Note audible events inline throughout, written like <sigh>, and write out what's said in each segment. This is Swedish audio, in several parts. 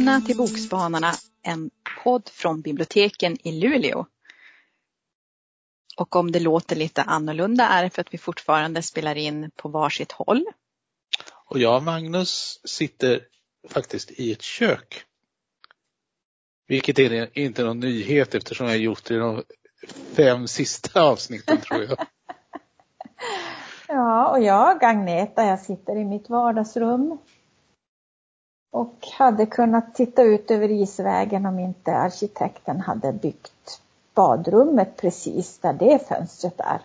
Välkomna till Bokspanarna, en podd från biblioteken i Luleå. Och om det låter lite annorlunda är det för att vi fortfarande spelar in på varsitt håll. Och jag, Magnus, sitter faktiskt i ett kök. Vilket är inte någon nyhet eftersom jag gjort det i de fem sista avsnitten tror jag. <laughs> ja, och jag, Agneta, jag sitter i mitt vardagsrum och hade kunnat titta ut över isvägen om inte arkitekten hade byggt badrummet precis där det fönstret är.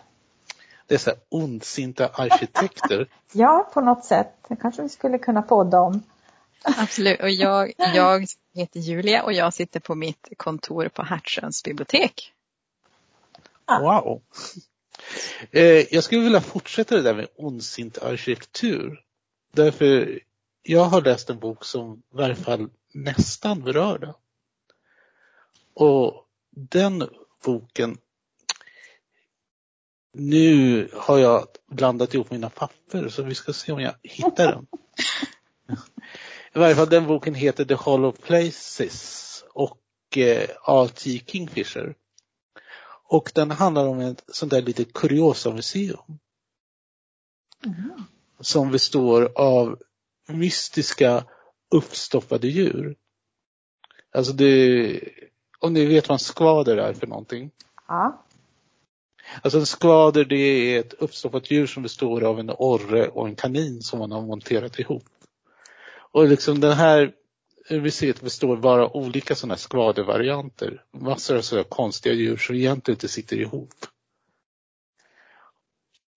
Dessa ondsinta arkitekter. <laughs> ja, på något sätt. Det kanske vi skulle kunna podda om. Absolut. Och jag, jag heter Julia och jag sitter på mitt kontor på Hertsöns bibliotek. Wow. Eh, jag skulle vilja fortsätta det där med ondsint arkitektur. Därför jag har läst en bok som i varje fall nästan berör det. Och den boken, nu har jag blandat ihop mina papper så vi ska se om jag hittar den. <laughs> I varje fall den boken heter The Hollow Places och eh, A.T. Kingfisher. Och den handlar om ett sånt där litet kuriosa-museum. Mm. Som består av mystiska uppstoppade djur. Alltså det, om ni vet vad en skvader är för någonting? Ja. Alltså en skvader det är ett uppstoppat djur som består av en orre och en kanin som man har monterat ihop. Och liksom den här museet består bara av olika sådana här skvadervarianter. Massor av sådana konstiga djur som egentligen inte sitter ihop.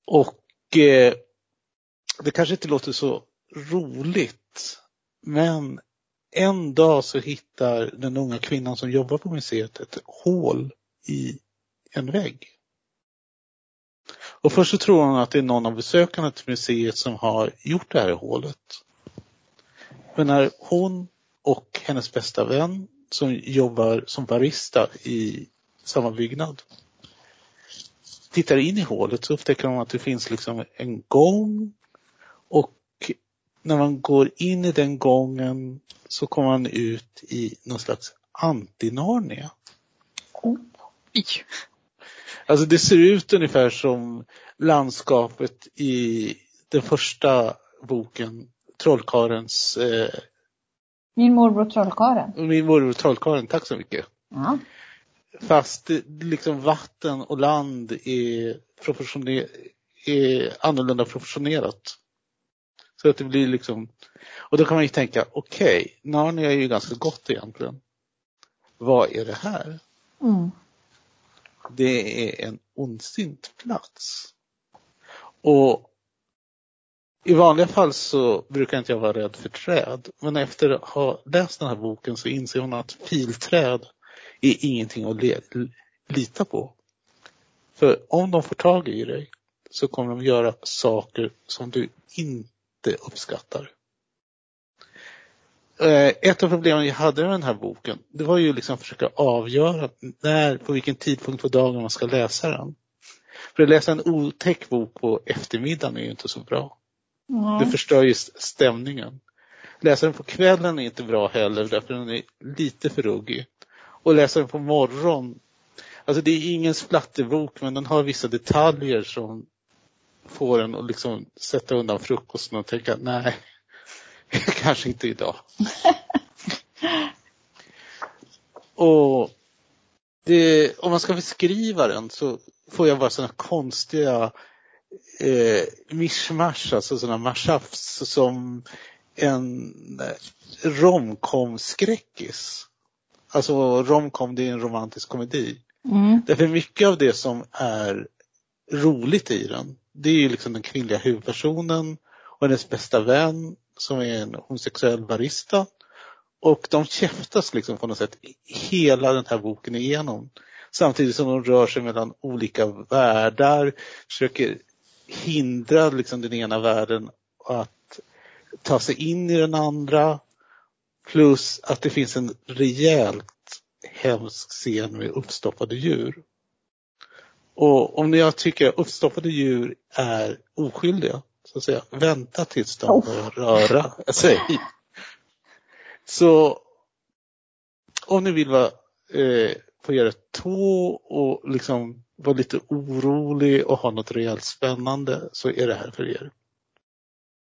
Och eh, det kanske inte låter så roligt. Men en dag så hittar den unga kvinnan som jobbar på museet ett hål i en vägg. Och först så tror hon att det är någon av besökarna till museet som har gjort det här hålet. Men när hon och hennes bästa vän som jobbar som barista i samma byggnad tittar in i hålet så upptäcker de att det finns liksom en gång och när man går in i den gången så kommer man ut i någon slags antinarnia. Oh. Alltså det ser ut ungefär som landskapet i den första boken, Trollkarens eh, Min morbror Trollkaren. Min morbror Trollkaren, tack så mycket. Ja. Fast liksom vatten och land är, är annorlunda proportionerat. Så att det blir liksom, och då kan man ju tänka, okej, okay, Narnia är ju ganska gott egentligen. Vad är det här? Mm. Det är en ondsint plats. Och i vanliga fall så brukar inte jag vara rädd för träd. Men efter att ha läst den här boken så inser hon att filträd är ingenting att lita på. För om de får tag i dig så kommer de göra saker som du inte inte uppskattar. Eh, ett av problemen jag hade med den här boken, det var ju liksom att försöka avgöra när, på vilken tidpunkt på dagen man ska läsa den. För att läsa en otäck bok på eftermiddagen är ju inte så bra. Mm. Det förstör ju stämningen. Läsa den på kvällen är inte bra heller därför den är lite för ruggig. Och läsa den på morgon, alltså det är ingen splatterbok men den har vissa detaljer som får en att liksom sätta undan frukosten och tänka nej, <laughs> kanske inte idag. <laughs> och det, om man ska beskriva den så får jag bara sådana konstiga eh, mischmasch, alltså sådana mashups som en romcom-skräckis. Alltså romcom det är en romantisk komedi. Mm. Därför mycket av det som är roligt i den, det är ju liksom den kvinnliga huvudpersonen och hennes bästa vän som är en homosexuell barista. Och de käftas liksom på något sätt hela den här boken igenom. Samtidigt som de rör sig mellan olika världar, försöker hindra liksom den ena världen att ta sig in i den andra. Plus att det finns en rejält hemsk scen med uppstoppade djur. Och om jag tycker uppstoppade djur är oskyldiga, så att säga, vänta tills de börjar röra sig. Så om ni vill vara, eh, få göra tå och liksom vara lite orolig och ha något rejält spännande så är det här för er.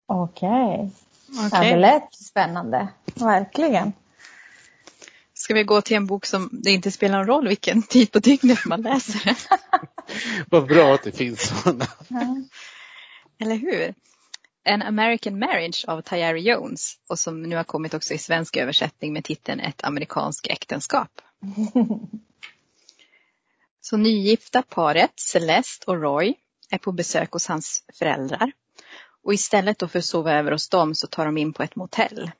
Okej. Okej. Ja, det lät spännande. Verkligen. Ska vi gå till en bok som det inte spelar någon roll vilken tid på dygnet man läser den? <laughs> <laughs> Vad bra att det finns sådana. Ja. Eller hur? An American Marriage av Tayari Jones och som nu har kommit också i svensk översättning med titeln Ett amerikanskt äktenskap. <laughs> Så nygifta paret Celeste och Roy är på besök hos hans föräldrar. Och istället då för att sova över hos dem så tar de in på ett motell.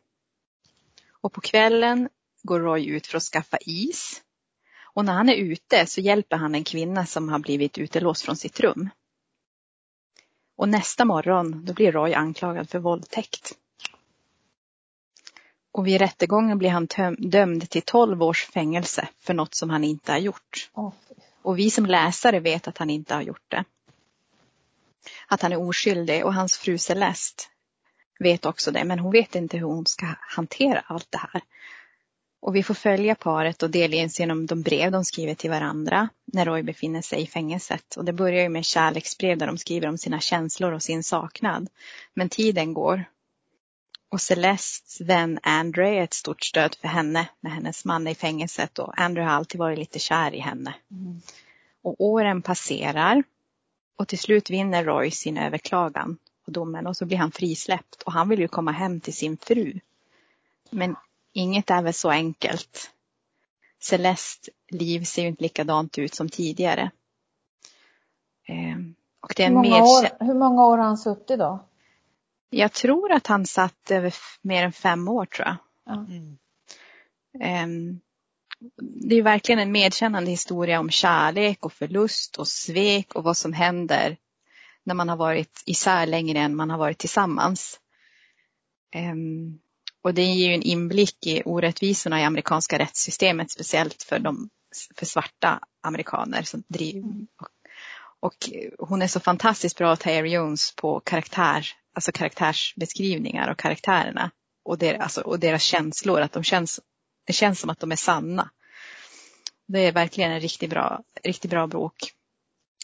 Och på kvällen går Roy ut för att skaffa is. Och när han är ute så hjälper han en kvinna som har blivit utelåst från sitt rum. Och nästa morgon då blir Roy anklagad för våldtäkt. Och vid rättegången blir han dömd till 12 års fängelse för något som han inte har gjort. Och vi som läsare vet att han inte har gjort det. Att han är oskyldig och hans fru Celeste vet också det, men hon vet inte hur hon ska hantera allt det här. Och vi får följa paret och delges genom de brev de skriver till varandra när Roy befinner sig i fängelset. Och det börjar ju med kärleksbrev där de skriver om sina känslor och sin saknad. Men tiden går. Och Celestes vän Andre är ett stort stöd för henne när hennes man är i fängelset och Andre har alltid varit lite kär i henne. Mm. Och åren passerar och till slut vinner Roy sin överklagan på domen och så blir han frisläppt och han vill ju komma hem till sin fru. Men inget är väl så enkelt. Celeste liv ser ju inte likadant ut som tidigare. Ehm, Och det är Hur, en många medkä- år, hur många år har han suttit då? Jag tror att han satt över mer än fem år tror jag. Ja. Ehm, Det är verkligen en medkännande historia om kärlek och förlust och svek och vad som händer när man har varit isär längre än man har varit tillsammans. Ehm, och det ger ju en inblick i orättvisorna i amerikanska rättssystemet, speciellt för, de, för svarta amerikaner. Som driv, och, och hon är så fantastiskt bra, Taya Jones, på karaktär, alltså karaktärsbeskrivningar och karaktärerna. Och, der, alltså, och deras känslor, att de känns, det känns som att de är sanna. Det är verkligen en riktigt bra, riktigt bra bok.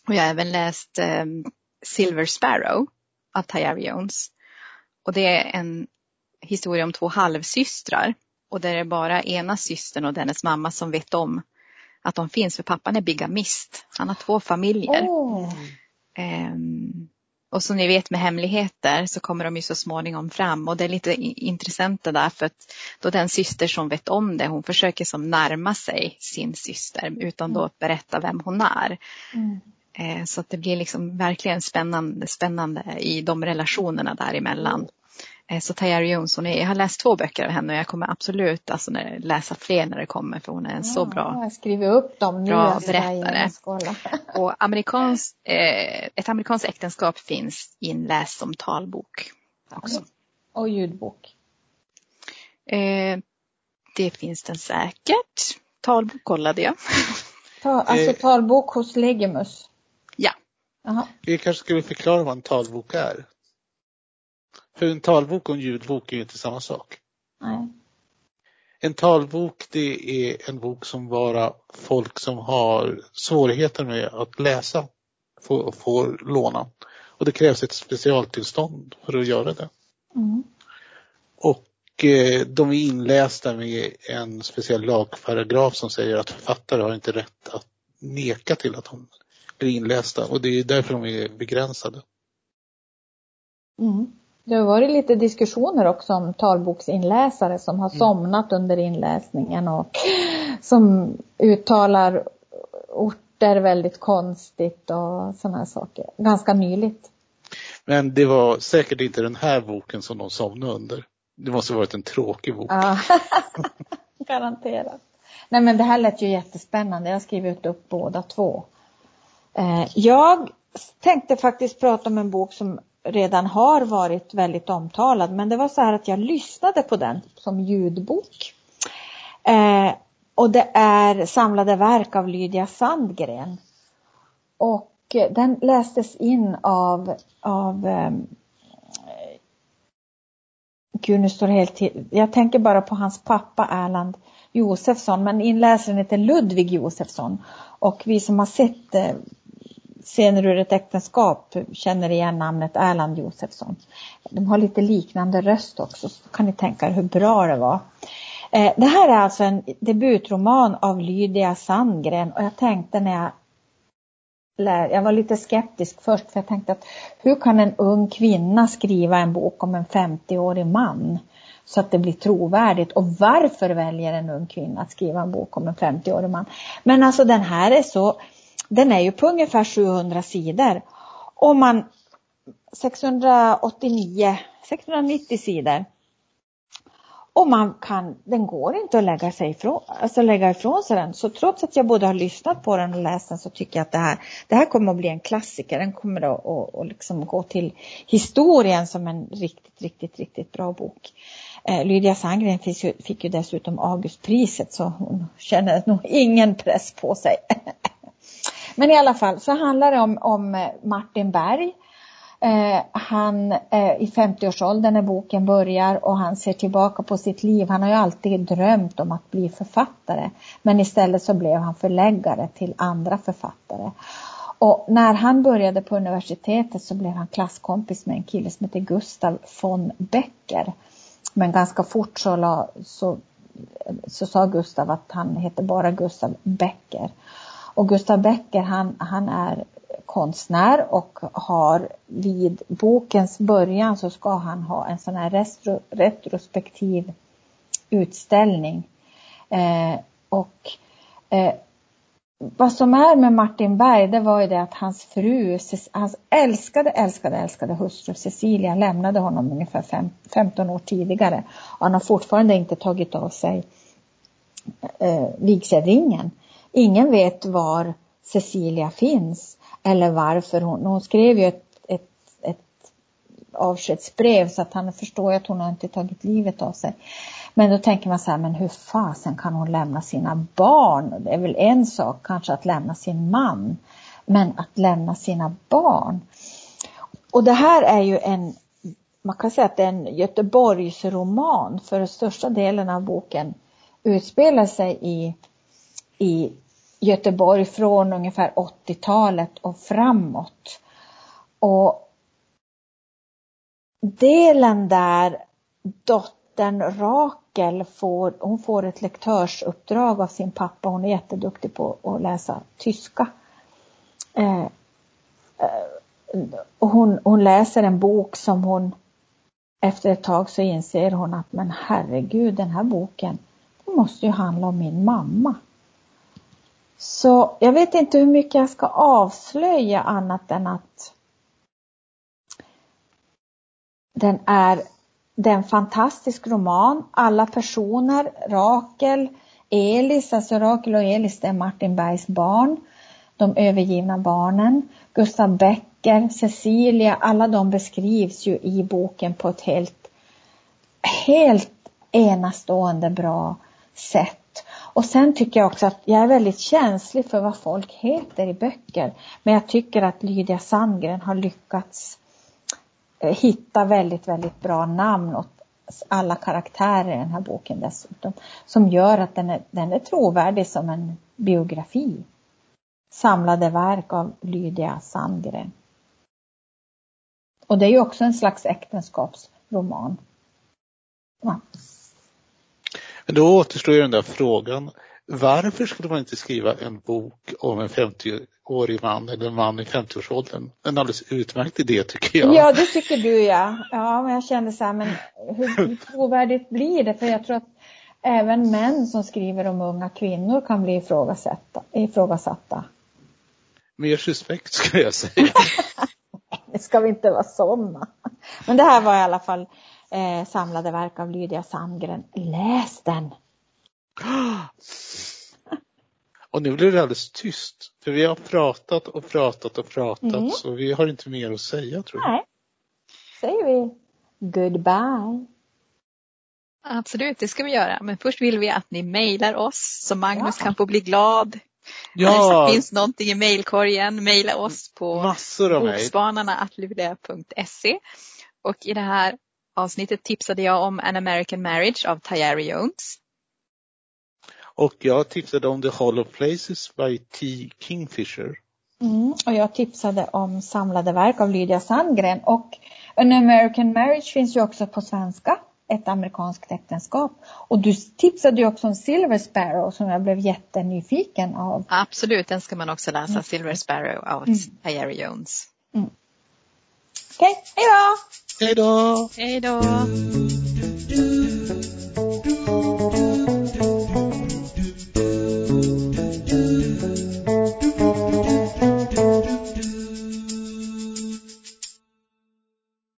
Och jag har även läst eh, Silver Sparrow av Tayari Jones. Och det är en historia om två halvsystrar. Och där är det bara ena systern och hennes mamma som vet om att de finns. För pappan är bigamist. Han har två familjer. Åh, Ehm, och som ni vet med hemligheter så kommer de ju så småningom fram och det är lite intressant det där för att då den syster som vet om det hon försöker som närma sig sin syster utan då att berätta vem hon är. Mm. Eh, så att det blir liksom verkligen spännande, spännande i de relationerna däremellan. Eh, så Tayari Johnson, jag har läst två böcker av henne och jag kommer absolut alltså, när, läsa fler när det kommer för hon är en så bra Jag skriver upp dem nu. Bra berättare. <laughs> och amerikans, eh, ett amerikanskt äktenskap finns inläst som talbok också. Och ljudbok. Eh, det finns den säkert. Talbok kollade jag. <laughs> Ta, alltså Eh. talbok hos Legimus. Ja. Jaha. Vi kanske skulle förklara vad en talbok är. För en talbok och en ljudbok är ju inte samma sak. Nej. En talbok det är en bok som bara folk som har svårigheter med att läsa får, får låna. Och det krävs ett specialtillstånd för att göra det. Mm. Och eh, de är inlästa med en speciell lagparagraf som säger att författare har inte rätt att neka till att de blir inlästa och det är därför de är begränsade. Mm. Det har varit lite diskussioner också om talboksinläsare som har somnat under inläsningen och som uttalar orter väldigt konstigt och sådana här saker. Ganska nyligt. Men det var säkert inte den här boken som de somnade under. Det måste varit en tråkig bok. Ja, <laughs> garanterat. Nej men det här lät ju jättespännande. Jag har skrivit upp båda två. Eh, Jag tänkte faktiskt prata om en bok som redan har varit väldigt omtalad. Men det var så här att jag lyssnade på den som ljudbok. Eh, Och det är samlade verk av Lydia Sandgren. Och eh, den lästes in av, av eh, Gud, nu står det helt till. Jag tänker bara på hans pappa Erland Josefsson, men inläsaren heter Ludvig Josefsson. Och vi som har sett eh, Scener ur ett äktenskap känner igen namnet Erland Josefsson. De har lite liknande röst också, så kan ni tänka er hur bra det var. Eh, det här är alltså en debutroman av Lydia Sandgren och jag tänkte när jag jag var lite skeptisk först för jag tänkte att hur kan en ung kvinna skriva en bok om en 50-årig man så att det blir trovärdigt och varför väljer en ung kvinna att skriva en bok om en 50-årig man? Men alltså den här är så, den är ju på ungefär 700 sidor. Om man 689, 690 sidor och man kan, den går inte att lägga, sig ifrån, alltså lägga ifrån sig den. Så trots att jag både har lyssnat på den och läst den så tycker jag att det här, det här kommer att bli en klassiker. Den kommer att, att, att liksom gå till historien som en riktigt, riktigt, riktigt bra bok. Eh, Lydia Sandgren fick ju, fick ju dessutom Augustpriset så hon känner nog ingen press på sig. <laughs> Men i alla fall så handlar det om, om eh, Martin Berg Eh, han är i 50-årsåldern när boken börjar och han ser tillbaka på sitt liv. Han har ju alltid drömt om att bli författare. Men istället så blev han förläggare till andra författare. Och när han började på universitetet så blev han klasskompis med en kille som heter Gustav von Becker. Men ganska fort så, la, så, så sa Gustav att han hette bara Gustav Becker. Och Gustav Becker han, han är konstnär och har vid bokens början så ska han ha en sån här retro, retrospektiv utställning. Eh, och eh, vad som är med Martin Berg, det var ju det att hans fru, hans älskade, älskade, älskade hustru Cecilia lämnade honom ungefär fem, 15 år tidigare. Han har fortfarande inte tagit av sig eh, vigselringen. Ingen vet var Cecilia finns eller varför hon, hon skrev ju ett, ett, ett avskedsbrev så att han förstår att hon har inte tagit livet av sig. Men då tänker man så här, men hur fasen kan hon lämna sina barn? Det är väl en sak kanske att lämna sin man, men att lämna sina barn. Och det här är ju en, man kan säga att det är en Göteborgsroman för största delen av boken utspelar sig i, i Göteborg från ungefär 80-talet och framåt. Och delen där dottern Rakel får, hon får ett lektörsuppdrag av sin pappa. Hon är jätteduktig på att läsa tyska. Eh, eh, och hon, hon läser en bok som hon efter ett tag så inser hon att men herregud den här boken den måste ju handla om min mamma. Så jag vet inte hur mycket jag ska avslöja annat än att den är, det är en fantastisk roman. Alla personer, Rakel, Elis, alltså Rakel och Elis, det är Martin Bergs barn. De övergivna barnen. Gustav Becker, Cecilia, alla de beskrivs ju i boken på ett helt, helt enastående bra sätt. Och sen tycker jag också att jag är väldigt känslig för vad folk heter i böcker. Men jag tycker att Lydia Sandgren har lyckats eh, hitta väldigt, väldigt bra namn åt alla karaktärer i den här boken dessutom. Som gör att den är, den är trovärdig som en biografi. Samlade verk av Lydia Sandgren. Och det är ju också en slags äktenskapsroman. Ja. Men då återstår ju den där frågan. Varför skulle man inte skriva en bok om en 50-årig man eller en man i 50-årsåldern? En alldeles utmärkt idé tycker jag. Ja, det tycker du ja. Ja, men jag kände så här, men hur, trovärdigt blir det? För jag tror att även män som skriver om unga kvinnor kan bli ifrågasatta. ifrågasatta. Mer suspekt skulle jag säga. <laughs> det ska vi inte vara sådana. Men det här var i alla fall eh, samlade verk av Lydia Sandgren. Läs den! <gasps> Och nu blir det alldeles tyst. För vi har pratat och pratat och pratat mm. så vi har inte mer att säga tror jag. Nej. Säger vi goodbye. Absolut, det ska vi göra. Men först vill vi att ni mejlar oss så Magnus ja. kan få bli glad. Ja. Det finns någonting i mejlkorgen. Mejla oss på bokspanarna.luleå.se. Och i det här avsnittet tipsade jag om An American Marriage av Tayari Jones. Och jag tipsade om The Hollow Places by T. Kingfisher. Mm, och jag tipsade om samlade verk av Lydia Sandgren och An American Marriage finns ju också på svenska. Ett amerikanskt äktenskap. Och du tipsade ju också om Silver Sparrow som jag blev jättenyfiken av. Absolut, den ska man också läsa. Mm. Silver Sparrow av mm. Harry Jones. Mm. Okej, okay, hej då! Hej då! Hej då!